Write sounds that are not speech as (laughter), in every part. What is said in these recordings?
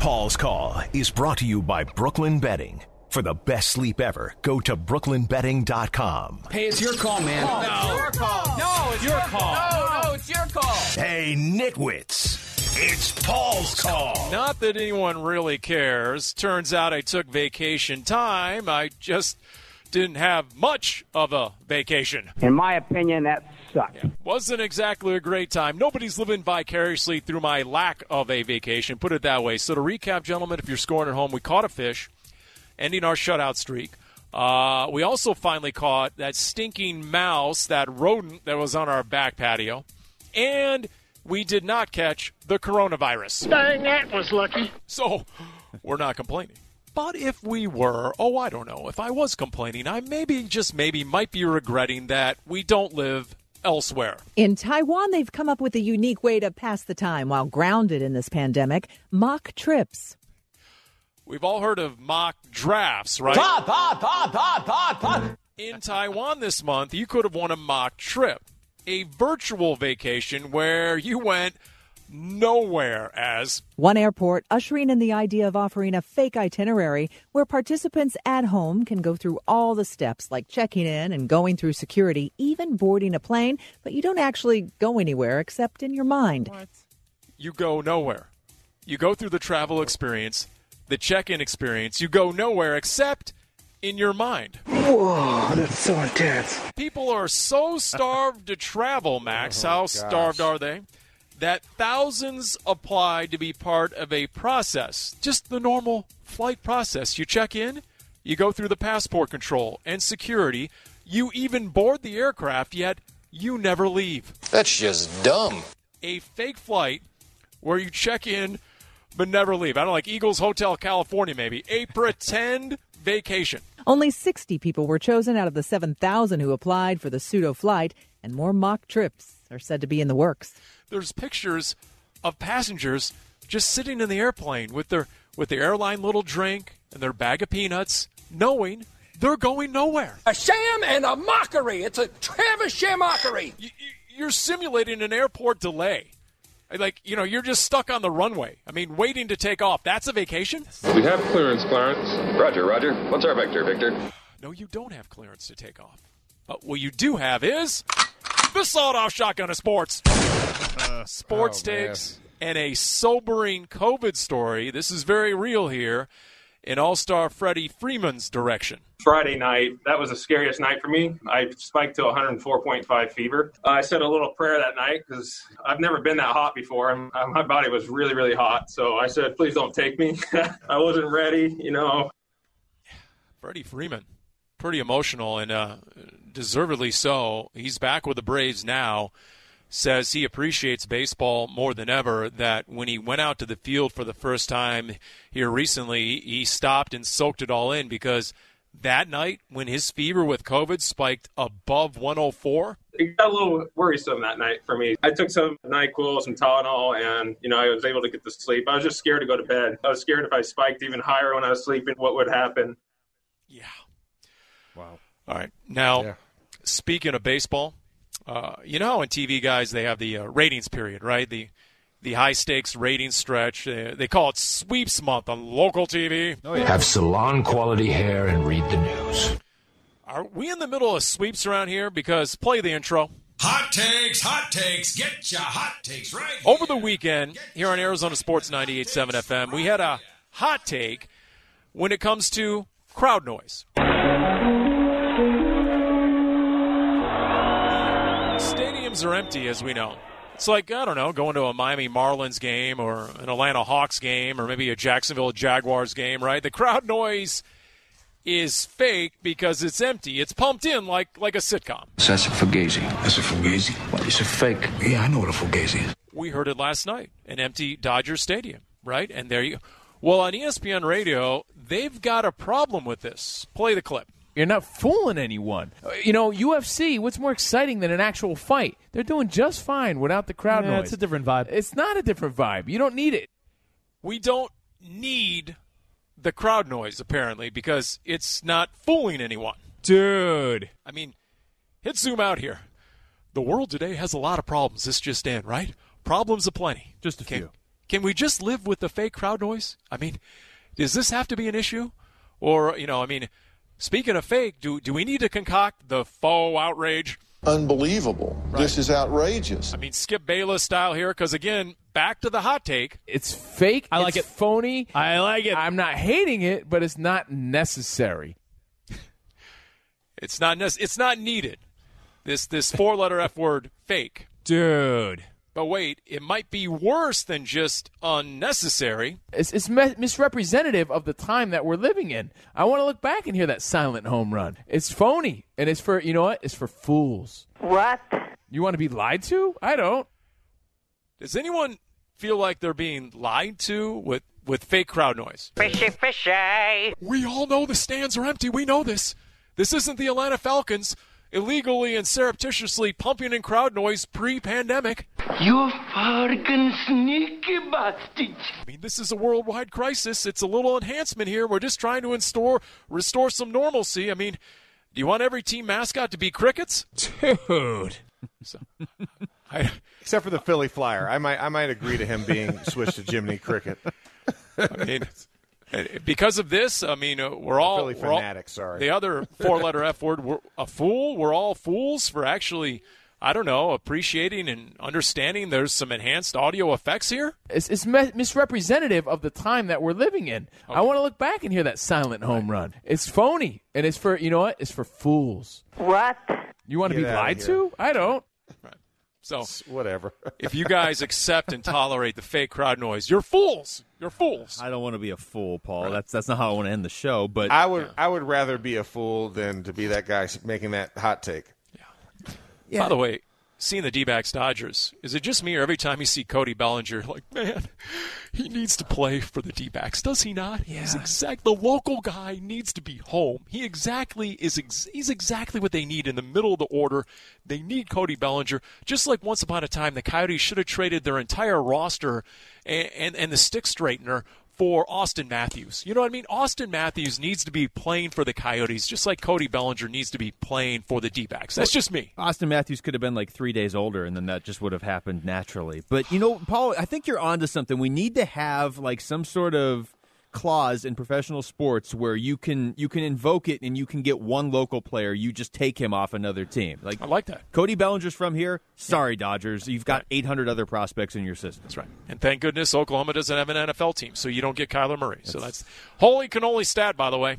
Paul's Call is brought to you by Brooklyn Bedding. For the best sleep ever, go to brooklynbedding.com. Hey, it's your call, man. Oh, no. It's your call. No, it's your call. No, no, it's your call. Hey, nitwits. It's Paul's Call. Not that anyone really cares. Turns out I took vacation time. I just didn't have much of a vacation. In my opinion, that sucked. Yeah. Wasn't exactly a great time. Nobody's living vicariously through my lack of a vacation, put it that way. So to recap, gentlemen, if you're scoring at home, we caught a fish, ending our shutout streak. Uh, we also finally caught that stinking mouse, that rodent that was on our back patio. And we did not catch the coronavirus. Dang, that was lucky. So we're not complaining. But if we were, oh, I don't know, if I was complaining, I maybe, just maybe, might be regretting that we don't live elsewhere. In Taiwan, they've come up with a unique way to pass the time while grounded in this pandemic mock trips. We've all heard of mock drafts, right? Pop, pop, pop, pop, pop, pop. In Taiwan this month, you could have won a mock trip, a virtual vacation where you went nowhere as one airport ushering in the idea of offering a fake itinerary where participants at home can go through all the steps like checking in and going through security, even boarding a plane, but you don't actually go anywhere except in your mind. What? You go nowhere. You go through the travel experience, the check-in experience. You go nowhere except in your mind. Whoa, that's so intense. People are so starved to travel, Max. Oh, How gosh. starved are they? That thousands applied to be part of a process, just the normal flight process. You check in, you go through the passport control and security, you even board the aircraft, yet you never leave. That's just dumb. A fake flight where you check in but never leave. I don't like Eagles Hotel California, maybe. A pretend vacation. Only 60 people were chosen out of the 7,000 who applied for the pseudo flight, and more mock trips are said to be in the works there's pictures of passengers just sitting in the airplane with their with the airline little drink and their bag of peanuts, knowing they're going nowhere. A sham and a mockery. It's a Travis mockery. You're simulating an airport delay. Like, you know, you're just stuck on the runway. I mean, waiting to take off. That's a vacation? We have clearance, Clarence. Roger, Roger. What's our vector, Victor? No, you don't have clearance to take off. But what you do have is the sawed off shotgun of sports. Uh, sports oh, takes and a sobering COVID story. This is very real here in All Star Freddie Freeman's direction. Friday night, that was the scariest night for me. I spiked to 104.5 fever. Uh, I said a little prayer that night because I've never been that hot before. And uh, my body was really, really hot. So I said, please don't take me. (laughs) I wasn't ready, you know. Freddie Freeman, pretty emotional and uh, deservedly so. He's back with the Braves now says he appreciates baseball more than ever. That when he went out to the field for the first time here recently, he stopped and soaked it all in because that night when his fever with COVID spiked above 104. It got a little worrisome that night for me. I took some NyQuil, some Tylenol, and you know I was able to get to sleep. I was just scared to go to bed. I was scared if I spiked even higher when I was sleeping, what would happen. Yeah. Wow. All right. Now, yeah. speaking of baseball, uh, you know, in TV guys, they have the uh, ratings period, right? The the high stakes ratings stretch. Uh, they call it sweeps month on local TV. Oh, yeah. Have salon quality hair and read the news. Are we in the middle of sweeps around here? Because play the intro. Hot takes, hot takes, get your hot takes right. Here. Over the weekend, here on Arizona Sports 98.7 FM, we had a hot take when it comes to crowd noise. Stadiums are empty, as we know. It's like, I don't know, going to a Miami Marlins game or an Atlanta Hawks game or maybe a Jacksonville Jaguars game, right? The crowd noise is fake because it's empty. It's pumped in like like a sitcom. So that's a fugazi. That's a fugazi. What? It's a fake. Yeah, I know what a fugazi is. We heard it last night, an empty Dodger Stadium, right? And there you. Well, on ESPN Radio, they've got a problem with this. Play the clip. You're not fooling anyone. Uh, you know, UFC, what's more exciting than an actual fight? They're doing just fine without the crowd yeah, noise. It's a different vibe. It's not a different vibe. You don't need it. We don't need the crowd noise, apparently, because it's not fooling anyone. Dude. I mean, hit zoom out here. The world today has a lot of problems. This just in, right? Problems aplenty. Just a can, few. can we just live with the fake crowd noise? I mean, does this have to be an issue? Or, you know, I mean, speaking of fake, do, do we need to concoct the faux outrage? Unbelievable. This is outrageous. I mean, Skip Bayless style here, because again, back to the hot take. It's fake. I like it. phony. I like it. I'm not hating it, but it's not necessary. It's not nec- it's not needed. This this four letter F word fake. Dude. But wait, it might be worse than just unnecessary. It's, it's me- misrepresentative of the time that we're living in. I want to look back and hear that silent home run. It's phony, and it's for you know what? It's for fools. What? You want to be lied to? I don't. Does anyone feel like they're being lied to with with fake crowd noise? Fishy, fishy. We all know the stands are empty. We know this. This isn't the Atlanta Falcons illegally and surreptitiously pumping in crowd noise pre-pandemic. You fucking sneaky bastard. I mean, this is a worldwide crisis. It's a little enhancement here. We're just trying to restore restore some normalcy. I mean, do you want every team mascot to be crickets? Dude. So, (laughs) I, Except for the Philly Flyer, I might I might agree to him being (laughs) switched to Jiminy Cricket. I mean, and because of this, I mean, uh, we're all Philly we're all- fanatic, sorry. The other four-letter F word, we're a fool. We're all fools for actually, I don't know, appreciating and understanding. There's some enhanced audio effects here. It's, it's me- misrepresentative of the time that we're living in. I want to look back and hear that silent home run. It's phony, and it's for you know what? It's for fools. What? You want to be lied to? I don't. So, Whatever. (laughs) if you guys accept and tolerate the fake crowd noise, you're fools. You're fools. I don't want to be a fool, Paul. That's that's not how I want to end the show. But I would I would rather be a fool than to be that guy making that hot take. Yeah. By the way, seeing the D-backs Dodgers, is it just me or every time you see Cody Bellinger, like, man, he needs to play for the D-backs, does he not? Yeah. He's exact. The local guy needs to be home. He exactly is. Ex- he's exactly what they need in the middle of the order. They need Cody Bellinger, just like once upon a time the Coyotes should have traded their entire roster and and, and the stick straightener. For Auston Matthews. You know what I mean? Auston Matthews needs to be playing for the Coyotes, just like Cody Bellinger needs to be playing for the D backs. That's just me. Auston Matthews could have been like three days older, and then that just would have happened naturally. But you know, Paul, I think you're onto something. We need to have like some sort of clause in professional sports where you can you can invoke it and you can get one local player you just take him off another team like I like that. cody bellinger's from here sorry dodgers you've got 800 other prospects in your system That's right. And thank goodness Oklahoma doesn't have an NFL team, so you don't get Kyler Murray. so that's holy cannoli stat, by the way.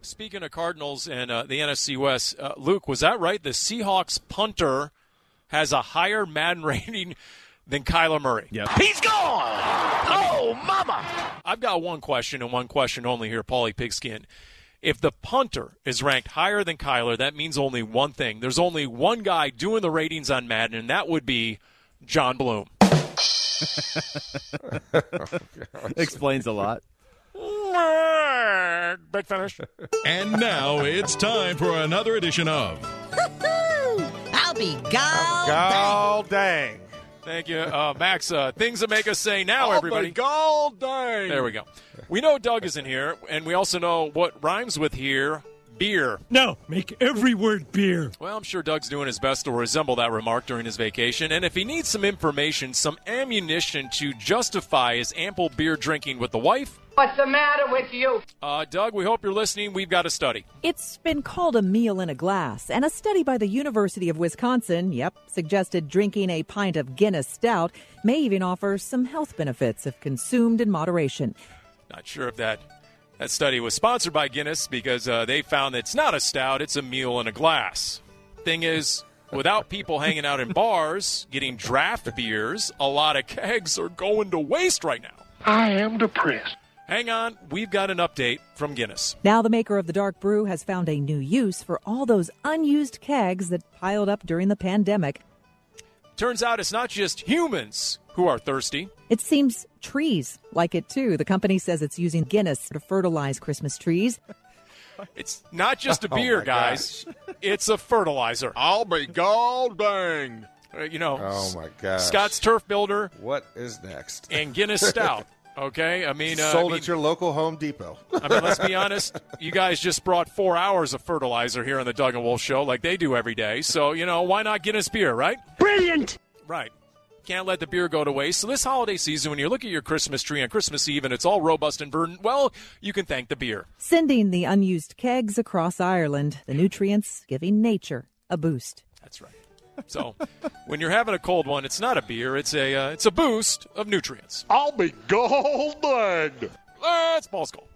Speaking of Cardinals and uh, the NFC West, uh, Luke, was that right? The Seahawks punter has a higher Madden (laughs) rating than Kyler Murray. Yep. He's gone! Oh, mama! I've got one question and one question only here, Paulie Pigskin. If the punter is ranked higher than Kyler, that means only one thing. There's only one guy doing the ratings on Madden, and that would be John Bloom. (laughs) explains a lot Big finish. And now it's time for another edition of (laughs) I'll be gone. God dang. Thank you, uh, Max. Uh, things that make us say now, Oh, everybody. God dang. There we go. We know Doug is in here, and we also know what rhymes with here beer. No, make every word beer. Well, I'm sure Doug's doing his best to resemble that remark during his vacation. And if he needs some information, some ammunition to justify his ample beer drinking with the wife, What's the matter with you? uh, Doug, we hope you're listening. We've got a study. It's been called a meal in a glass, and a study by the University of Wisconsin, yep, suggested drinking a pint of Guinness Stout may even offer some health benefits if consumed in moderation. Not sure if that that study was sponsored by Guinness because uh, they found that it's not a stout; it's a meal in a glass. Thing is, without people hanging out in bars getting draft beers, a lot of kegs are going to waste right now. I am depressed. Hang on, we've got an update from Guinness. Now, the maker of the dark brew has found a new use for all those unused kegs that piled up during the pandemic. Turns out it's not just humans who are thirsty. It seems trees like it too. The company says it's using Guinness to fertilize Christmas trees. (laughs) It's not just a (laughs) Oh, beer, my guys. (laughs) It's a fertilizer. I'll be God dang. Uh, You know, Oh my God! Scotts Turf Builder What is next? and Guinness Stout. Okay, I mean, uh, Sold I mean, at your local Home Depot. I mean, let's be (laughs) honest. You guys just brought four hours of fertilizer here on the Doug and Wolf Show, like they do every day. So you know, why not Guinness beer, right? Brilliant! Right. Can't let the beer go to waste. So this holiday season, when you look at your Christmas tree on Christmas Eve and it's all robust and verdant, well, you can thank the beer. Sending the unused kegs across Ireland, the nutrients giving nature a boost. That's right. So when you're having a cold one, it's not a beer; it's a uh, it's a boost of nutrients. I'll be golden. That's Paul's Call.